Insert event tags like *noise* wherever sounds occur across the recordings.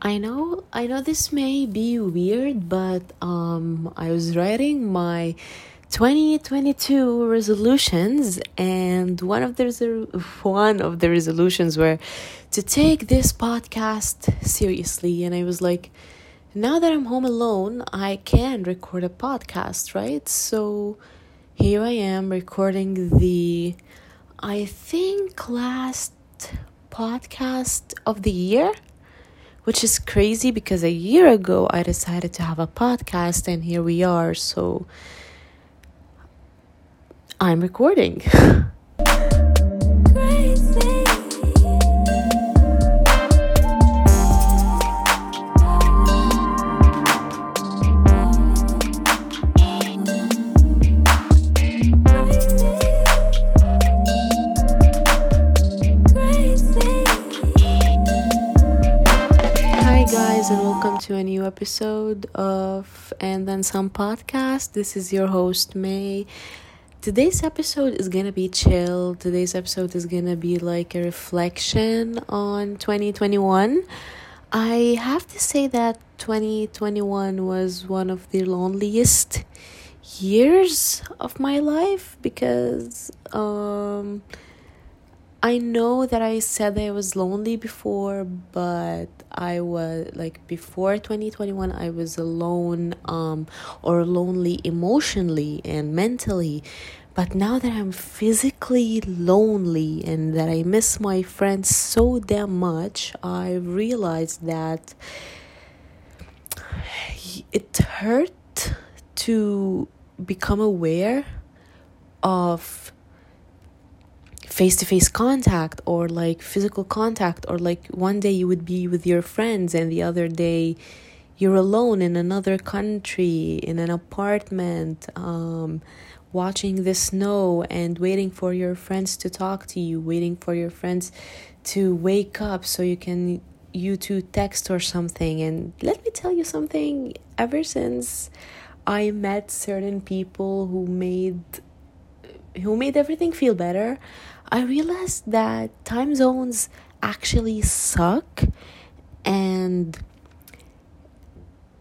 I know I know this may be weird, but um I was writing my 2022 resolutions and one of the one of the resolutions were to take this podcast seriously and I was like now that I'm home alone, I can record a podcast, right? So here I am recording the I think last podcast of the year which is crazy because a year ago I decided to have a podcast and here we are. So I'm recording. *laughs* episode of And Then Some Podcast. This is your host, May. Today's episode is gonna be chill. Today's episode is gonna be like a reflection on 2021. I have to say that 2021 was one of the loneliest years of my life because um I know that I said that I was lonely before, but I was like before 2021 I was alone um or lonely emotionally and mentally. But now that I'm physically lonely and that I miss my friends so damn much, I realized that it hurt to become aware of face to face contact or like physical contact, or like one day you would be with your friends and the other day you're alone in another country, in an apartment, um, watching the snow and waiting for your friends to talk to you, waiting for your friends to wake up so you can you to text or something. And let me tell you something ever since i met certain people who made who made everything feel better I realized that time zones actually suck. And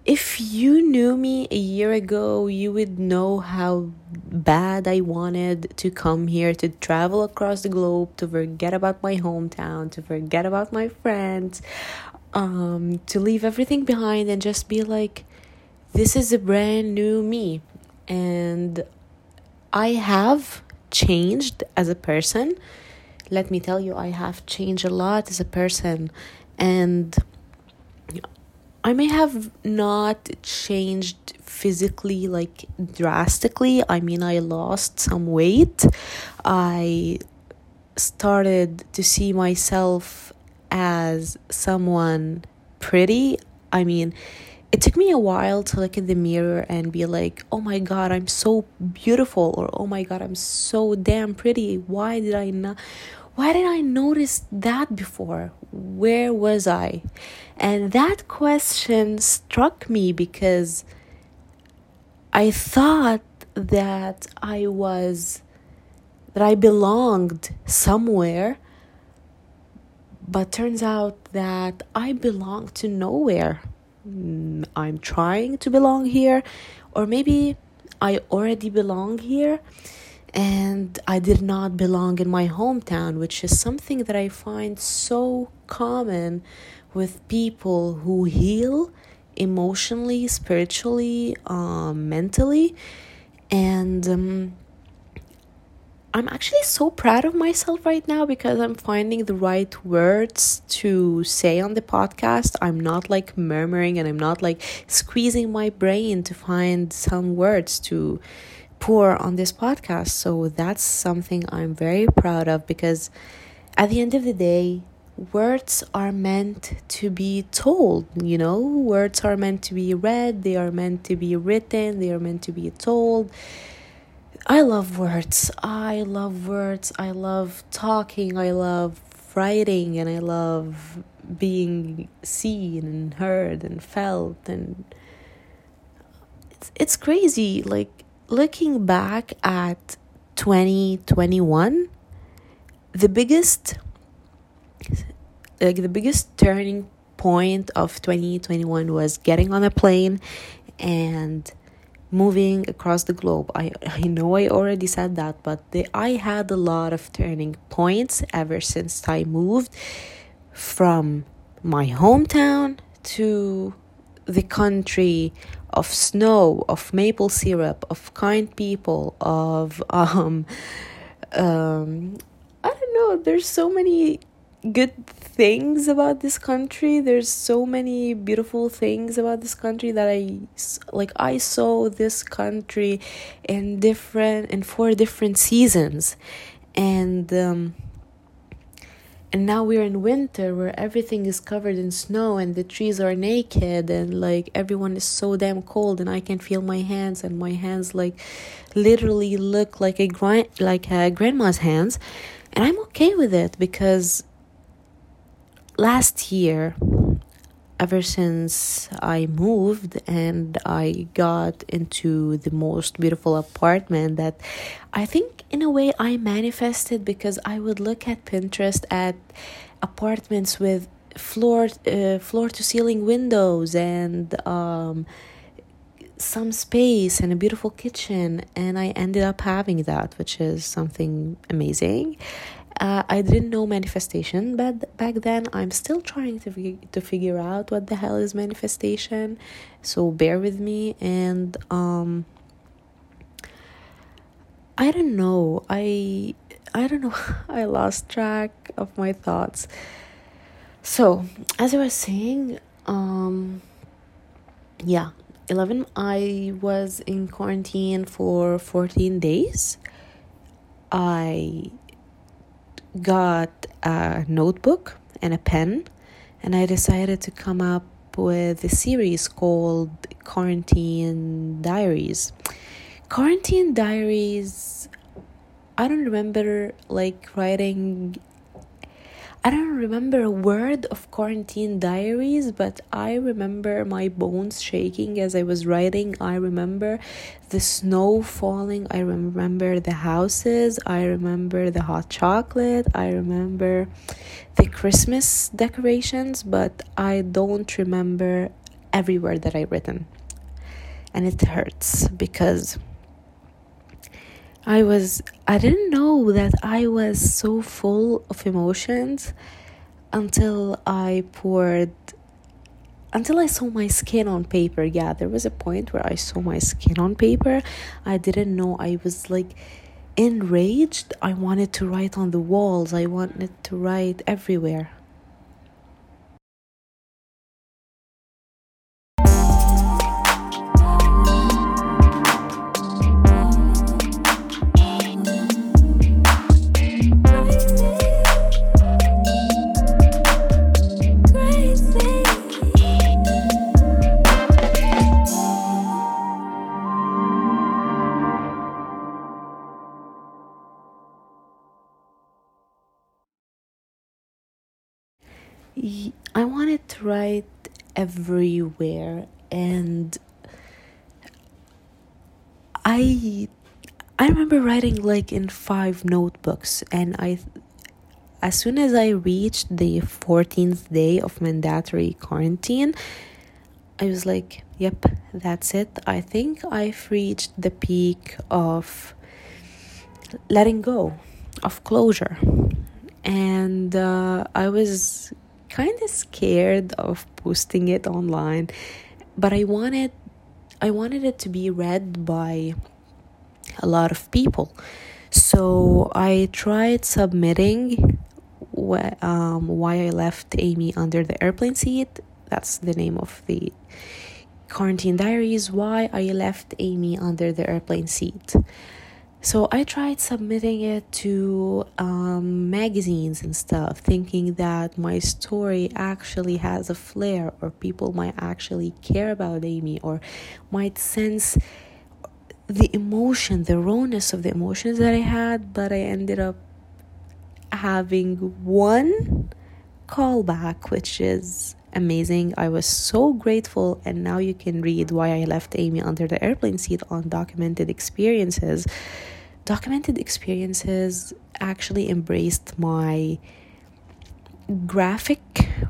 if you knew me a year ago, you would know how bad I wanted to come here, to travel across the globe, to forget about my hometown, to forget about my friends, um, to leave everything behind and just be like, this is a brand new me. And I have changed as a person. Let me tell you, I have changed a lot as a person, and I may have not changed physically like drastically. I mean, I lost some weight. I started to see myself as someone pretty. I mean, it took me a while to look in the mirror and be like, oh my god, I'm so beautiful, or oh my god, I'm so damn pretty. Why did I not? Why did I notice that before? Where was I? And that question struck me because I thought that I was, that I belonged somewhere, but turns out that I belong to nowhere. Mm, I'm trying to belong here, or maybe I already belong here and I did not belong in my hometown, which is something that I find so common with people who heal emotionally, spiritually, um, mentally, and um, I'm actually so proud of myself right now because I'm finding the right words to say on the podcast. I'm not like murmuring and I'm not like squeezing my brain to find some words to pour on this podcast. So that's something I'm very proud of because at the end of the day, words are meant to be told, you know, words are meant to be read, they are meant to be written, they are meant to be told I love words. I love words. I love talking. I love writing and I love being seen and heard and felt and it's it's crazy like looking back at 2021 the biggest like the biggest turning point of 2021 was getting on a plane and moving across the globe. I, I know I already said that, but the, I had a lot of turning points ever since I moved from my hometown to the country of snow, of maple syrup, of kind people, of *laughs* um, um, I don't know. There's so many good things about this country. There's so many beautiful things about this country that i like i saw this country in different in four different seasons. And um and now we're in winter where everything is covered in snow and the trees are naked and like everyone is so damn cold and i can feel my hands and my hands like literally look like a grind like a grandma's hands. And i'm okay with it because last year ever since I moved and I got into the most beautiful apartment that I think in a way I manifested because I would look at Pinterest at apartments with floor uh, floor to ceiling windows and um, some space and a beautiful kitchen. And I ended up having that which is something amazing uh, I didn't know manifestation but back then. I'm still trying to to figure out what the hell is manifestation. So bear with me and um I don't know. I I don't know. *laughs* I lost track of my thoughts. So, as I was saying, um yeah, 11 I was in quarantine for 14 days. I got a notebook and a pen, and I decided to come up with a series called Quarantine Diaries. Quarantine Diaries, I don't remember like writing I don't remember a word of quarantine diaries, but I remember my bones shaking as I was writing. I remember the snow falling. I remember the houses. I remember the hot chocolate. I remember the Christmas decorations, but I don't remember every word that I've written. And it hurts because I was I didn't know that I was so full of emotions until I poured until I saw my skin on paper. Yeah, there was a point where I saw my skin on paper. I didn't know I was like enraged. I wanted to write on the walls. I wanted to write everywhere. I wanted to write everywhere and I I remember writing like in five notebooks and I as soon as I reached the 14th day of mandatory quarantine I was like yep that's it. I think I've reached the peak of letting go of closure. And uh, I was kind of scared of posting it online, but I wanted I wanted it to be read by a lot of people. So I tried submitting wh- um, why I left Amy under the airplane seat. That's the name of the quarantine diaries. Why I left Amy under the airplane seat. So I tried submitting it to um, magazines and stuff, thinking that my story actually has a flair, or people might actually care about Amy, or might sense the emotion, the rawness of the emotions that I had. But I ended up having one callback, which is amazing. I was so grateful, and now you can read why I left Amy under the airplane seat on documented experiences documented experiences actually embraced my graphic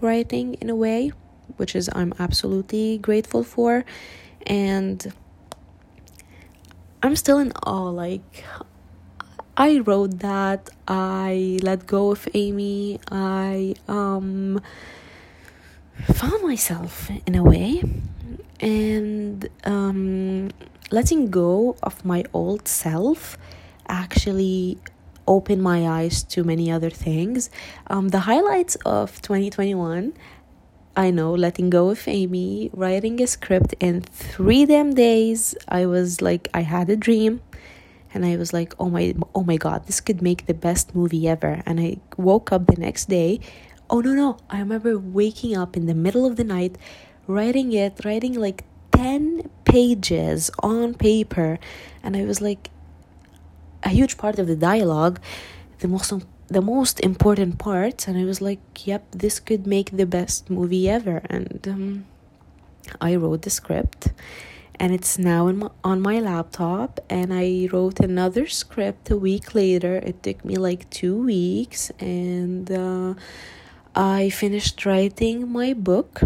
writing in a way, which is I'm absolutely grateful for. And I'm still in awe. Like, I wrote that, I let go of Amy, I um, found myself in a way. And um, letting go of my old self actually opened my eyes to many other things. Um, the highlights of 2021 I know, letting go of Amy, writing a script in three damn days. I was like, I had a dream, and I was like, oh my, oh my god, this could make the best movie ever. And I woke up the next day. Oh no, no! I remember waking up in the middle of the night, writing it, writing like ten pages on paper, and I was like, a huge part of the dialogue, the most the most important part. And i was like yep this could make the best movie ever. And um, i wrote the script. And it's now my, on my laptop. And i wrote another script a week later. It took me like two weeks. And uh, i finished writing my book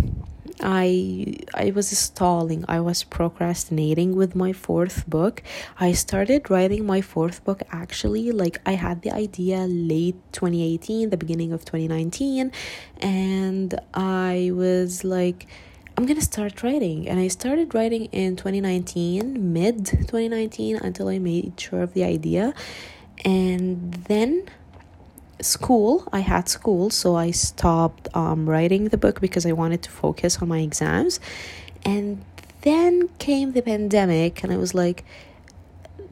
I I was stalling. I was procrastinating with my fourth book. I started writing my fourth book actually like I had the idea late 2018, the beginning of 2019, and I was like I'm gonna start writing. And I started writing in 2019, mid 2019, until I made sure of the idea. And then school i had school so i stopped um, writing the book because i wanted to focus on my exams. And then came the pandemic and i was like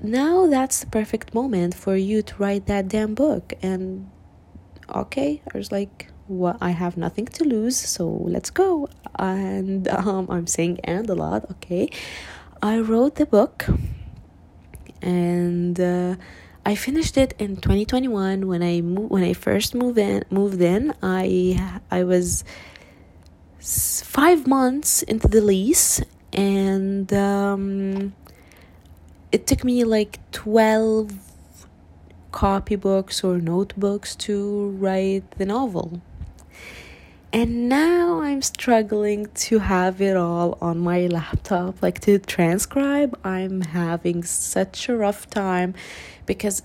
now that's the perfect moment for you to write that damn book. And okay i was like well i have nothing to lose so let's go. And *laughs* um, i'm saying and a lot okay. I wrote the book and uh, I finished it in 2021 when I moved, when I first moved in moved in I I was 5 months into the lease and um, it took me like 12 copybooks or notebooks to write the novel and now I'm struggling to have it all on my laptop, like to transcribe. I'm having such a rough time because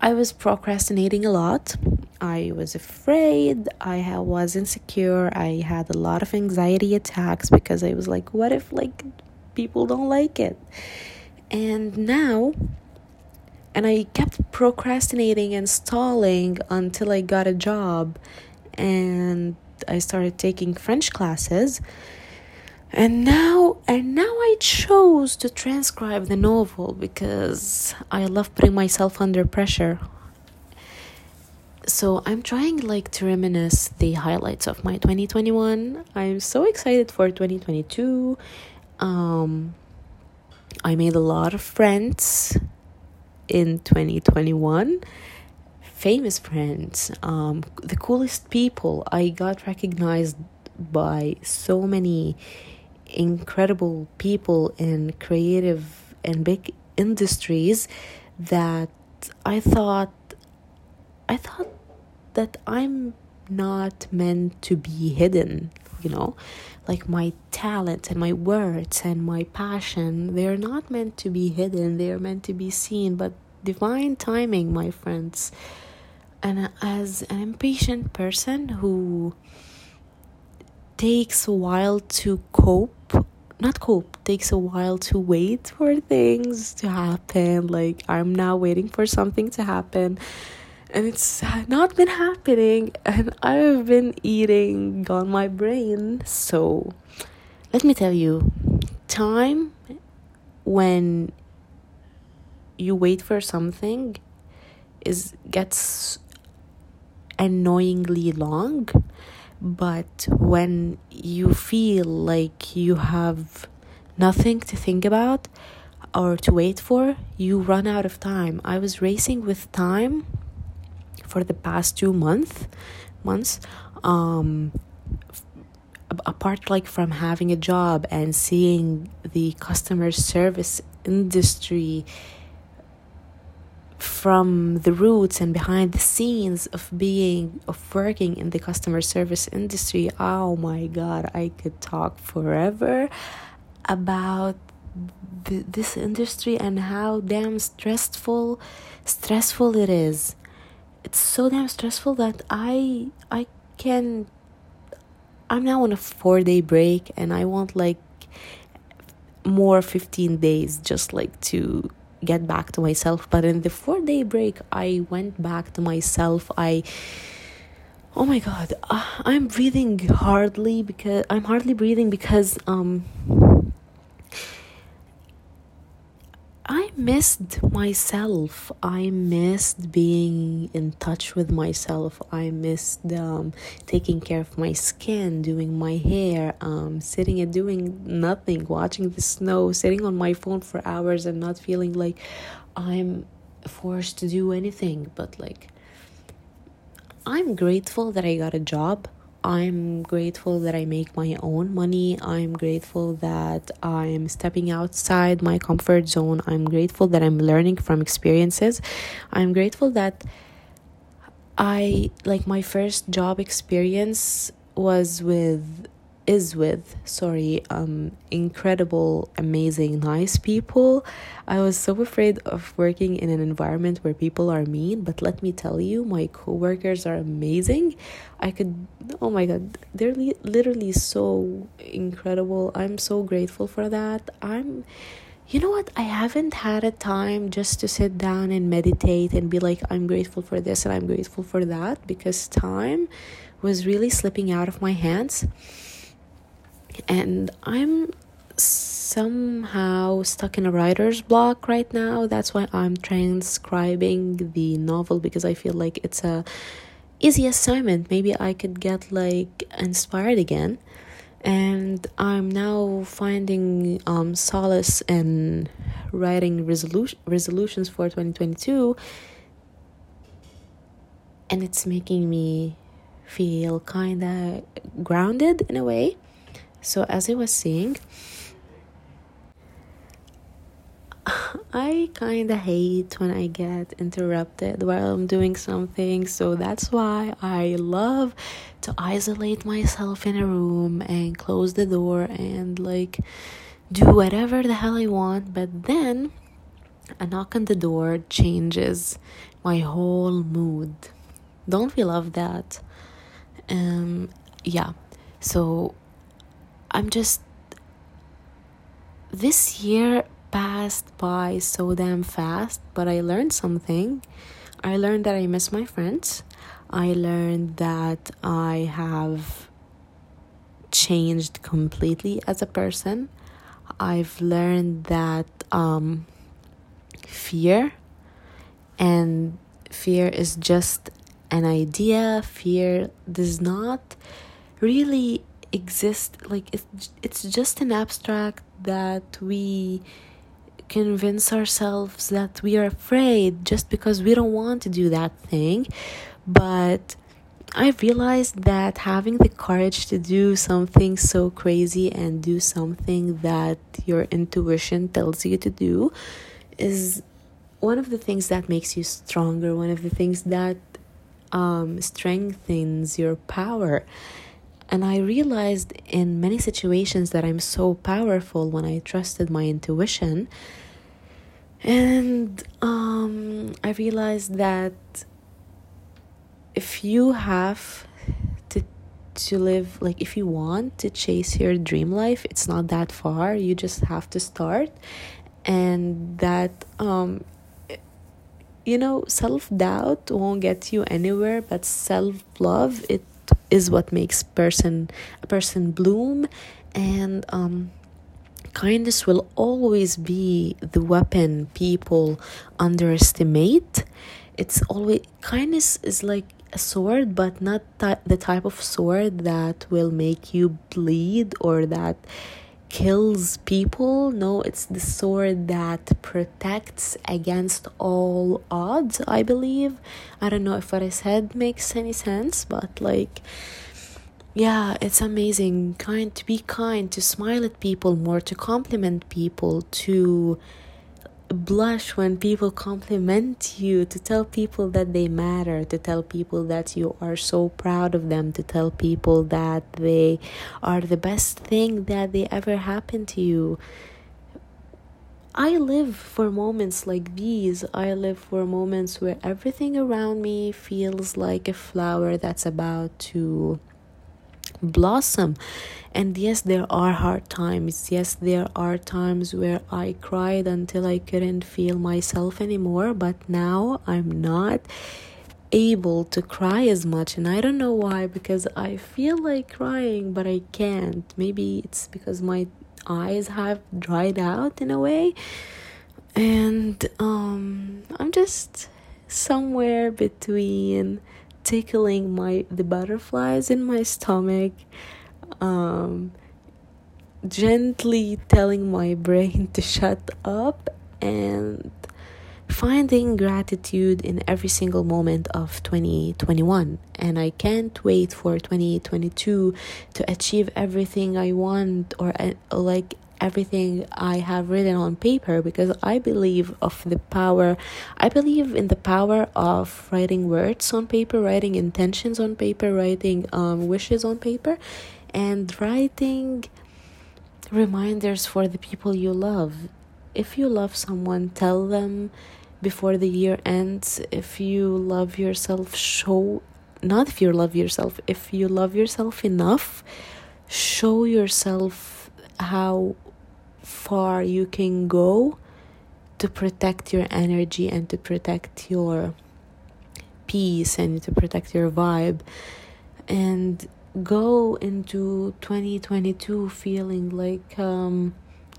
I was procrastinating a lot. I was afraid. I was insecure. I had a lot of anxiety attacks because I was like, what if like people don't like it? And now, and I kept procrastinating and stalling until I got a job and I started taking French classes. And now and now I chose to transcribe the novel because I love putting myself under pressure. So I'm trying like to reminisce the highlights of my 2021. I'm so excited for 2022. Um I made a lot of friends in 2021 famous friends, um, the coolest people. I got recognized by so many incredible people in creative and big industries that I thought I thought that I'm not meant to be hidden, you know? Like my talent and my words and my passion, they're not meant to be hidden, they're meant to be seen, but divine timing, my friends and as an impatient person who takes a while to cope not cope. Takes a while to wait for things to happen. Like i'm now waiting for something to happen. And it's not been happening. And i've been eating on my brain. So let me tell you time when you wait for something is gets annoyingly long but when you feel like you have nothing to think about or to wait for you run out of time. I was racing with time for the past two month months um apart like from having a job and seeing the customer service industry from the roots and behind the scenes of being of working in the customer service industry. Oh my god i could talk forever about th- this industry and how damn stressful stressful it is. It's so damn stressful that i i can i'm now on a four day break and i want like more 15 days just like to get back to myself but in the four day break i went back to myself. I oh my god uh, i'm breathing hardly because i'm hardly breathing because um I missed myself. I missed being in touch with myself. I missed um, taking care of my skin, doing my hair, um, sitting and doing nothing, watching the snow, sitting on my phone for hours and not feeling like I'm forced to do anything. But like, I'm grateful that I got a job. I'm grateful that I make my own money. I'm grateful that I'm stepping outside my comfort zone. I'm grateful that I'm learning from experiences. I'm grateful that I like my first job experience was with is with sorry um incredible amazing nice people. I was so afraid of working in an environment where people are mean but let me tell you my coworkers are amazing. I could oh my god they're li- literally so incredible. I'm so grateful for that. I'm you know what? I haven't had a time just to sit down and meditate and be like, I'm grateful for this and I'm grateful for that because time was really slipping out of my hands and I'm somehow stuck in a writer's block right now. That's why I'm transcribing the novel because I feel like it's a easy assignment. Maybe I could get like inspired again. And I'm now finding um, solace in writing resolution resolutions for 2022 and it's making me feel kind of grounded in a way so, as I was saying, I kind of hate when I get interrupted while I'm doing something. So that's why I love to isolate myself in a room and close the door and like do whatever the hell I want. But then a knock on the door changes my whole mood. Don't we love that? Um, yeah. So I'm just. This year passed by so damn fast, but I learned something. I learned that I miss my friends. I learned that I have changed completely as a person. I've learned that um, fear and fear is just an idea. Fear does not really exist like it's it's just an abstract that we convince ourselves that we are afraid just because we don't want to do that thing but I realized that having the courage to do something so crazy and do something that your intuition tells you to do is one of the things that makes you stronger, one of the things that um, strengthens your power. And I realized in many situations that I'm so powerful when I trusted my intuition. And um, I realized that if you have to to live like if you want to chase your dream life, it's not that far. You just have to start, and that um, you know self doubt won't get you anywhere, but self love it is what makes person a person bloom. And um, kindness will always be the weapon people underestimate. It's always kindness is like a sword but not the type of sword that will make you bleed or that kills people. No, it's the sword that protects against all odds, I believe. I don't know if what I said makes any sense, but like, yeah, it's amazing. Kind to be kind, to smile at people more, to compliment people, to blush when people compliment you, to tell people that they matter, to tell people that you are so proud of them, to tell people that they are the best thing that they ever happened to you. I live for moments like these. I live for moments where everything around me feels like a flower that's about to blossom. And yes, there are hard times. Yes, there are times where I cried until I couldn't feel myself anymore, but now I'm not able to cry as much and I don't know why because I feel like crying but I can't. Maybe it's because my eyes have dried out in a way and um I'm just somewhere between tickling my the butterflies in my stomach um gently telling my brain to shut up and finding gratitude in every single moment of 2021 and i can't wait for 2022 to achieve everything i want or uh, like everything I have written on paper because I believe of the power I believe in the power of writing words on paper writing intentions on paper writing um, wishes on paper and writing reminders for the people you love. If you love someone tell them before the year ends. If you love yourself show not if you love yourself if you love yourself enough show yourself how far you can go to protect your energy and to protect your peace and to protect your vibe. And go into 2022 feeling like um,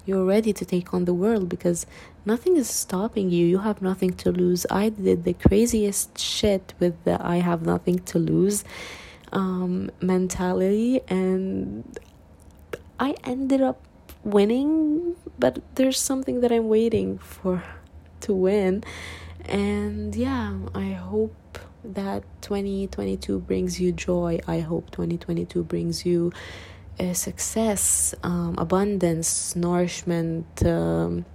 you're ready to take on the world because nothing is stopping you. You have nothing to lose. I did the craziest shit with the i have nothing to lose um, mentality and i ended up winning, but there's something that I'm waiting for to win. And yeah, I hope that 2022 brings you joy. I hope 2022 brings you uh, success, um, abundance, nourishment, um,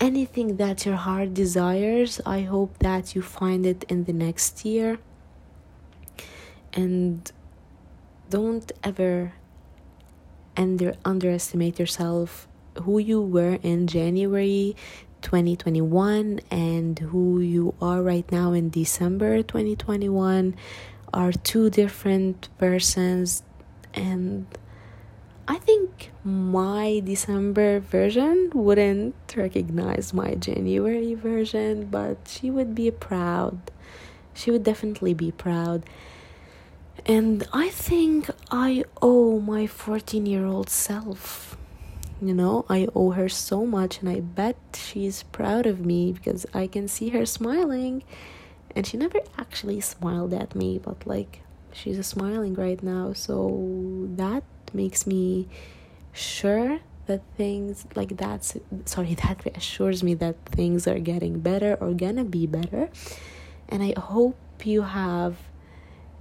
anything that your heart desires. I hope that you find it in the next year. And don't ever under underestimate yourself who you were in January 2021 and who you are right now in December 2021 are two different persons and I think my December version wouldn't recognize my January version, but she would be proud. She would definitely be proud. And I think I owe my 14 year old self. You know, I owe her so much, and I bet she's proud of me because I can see her smiling. And she never actually smiled at me, but like she's smiling right now. So that makes me sure that things like that, sorry, *laughs* that reassures me that things are getting better or gonna be better. And I hope you have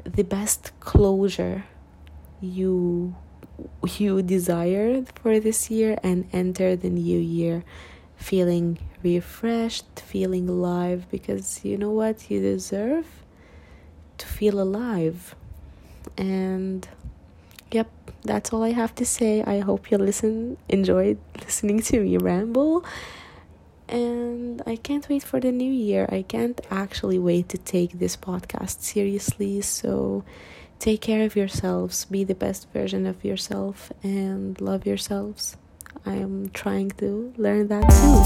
the best closure you you desire for this year and enter the new year feeling refreshed, feeling alive because you know what you deserve to feel alive. And yep, that's all I have to say. I hope you listen enjoyed listening to me ramble and I can't wait for the new year. I can't actually wait to take this podcast seriously. So take care of yourselves, be the best version of yourself, and love yourselves. I'm trying to learn that too.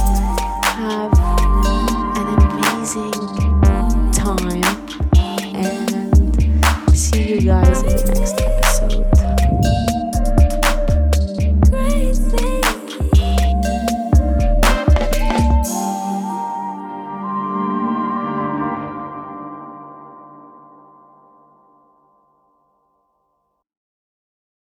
Have an amazing time and see you guys in the next episode.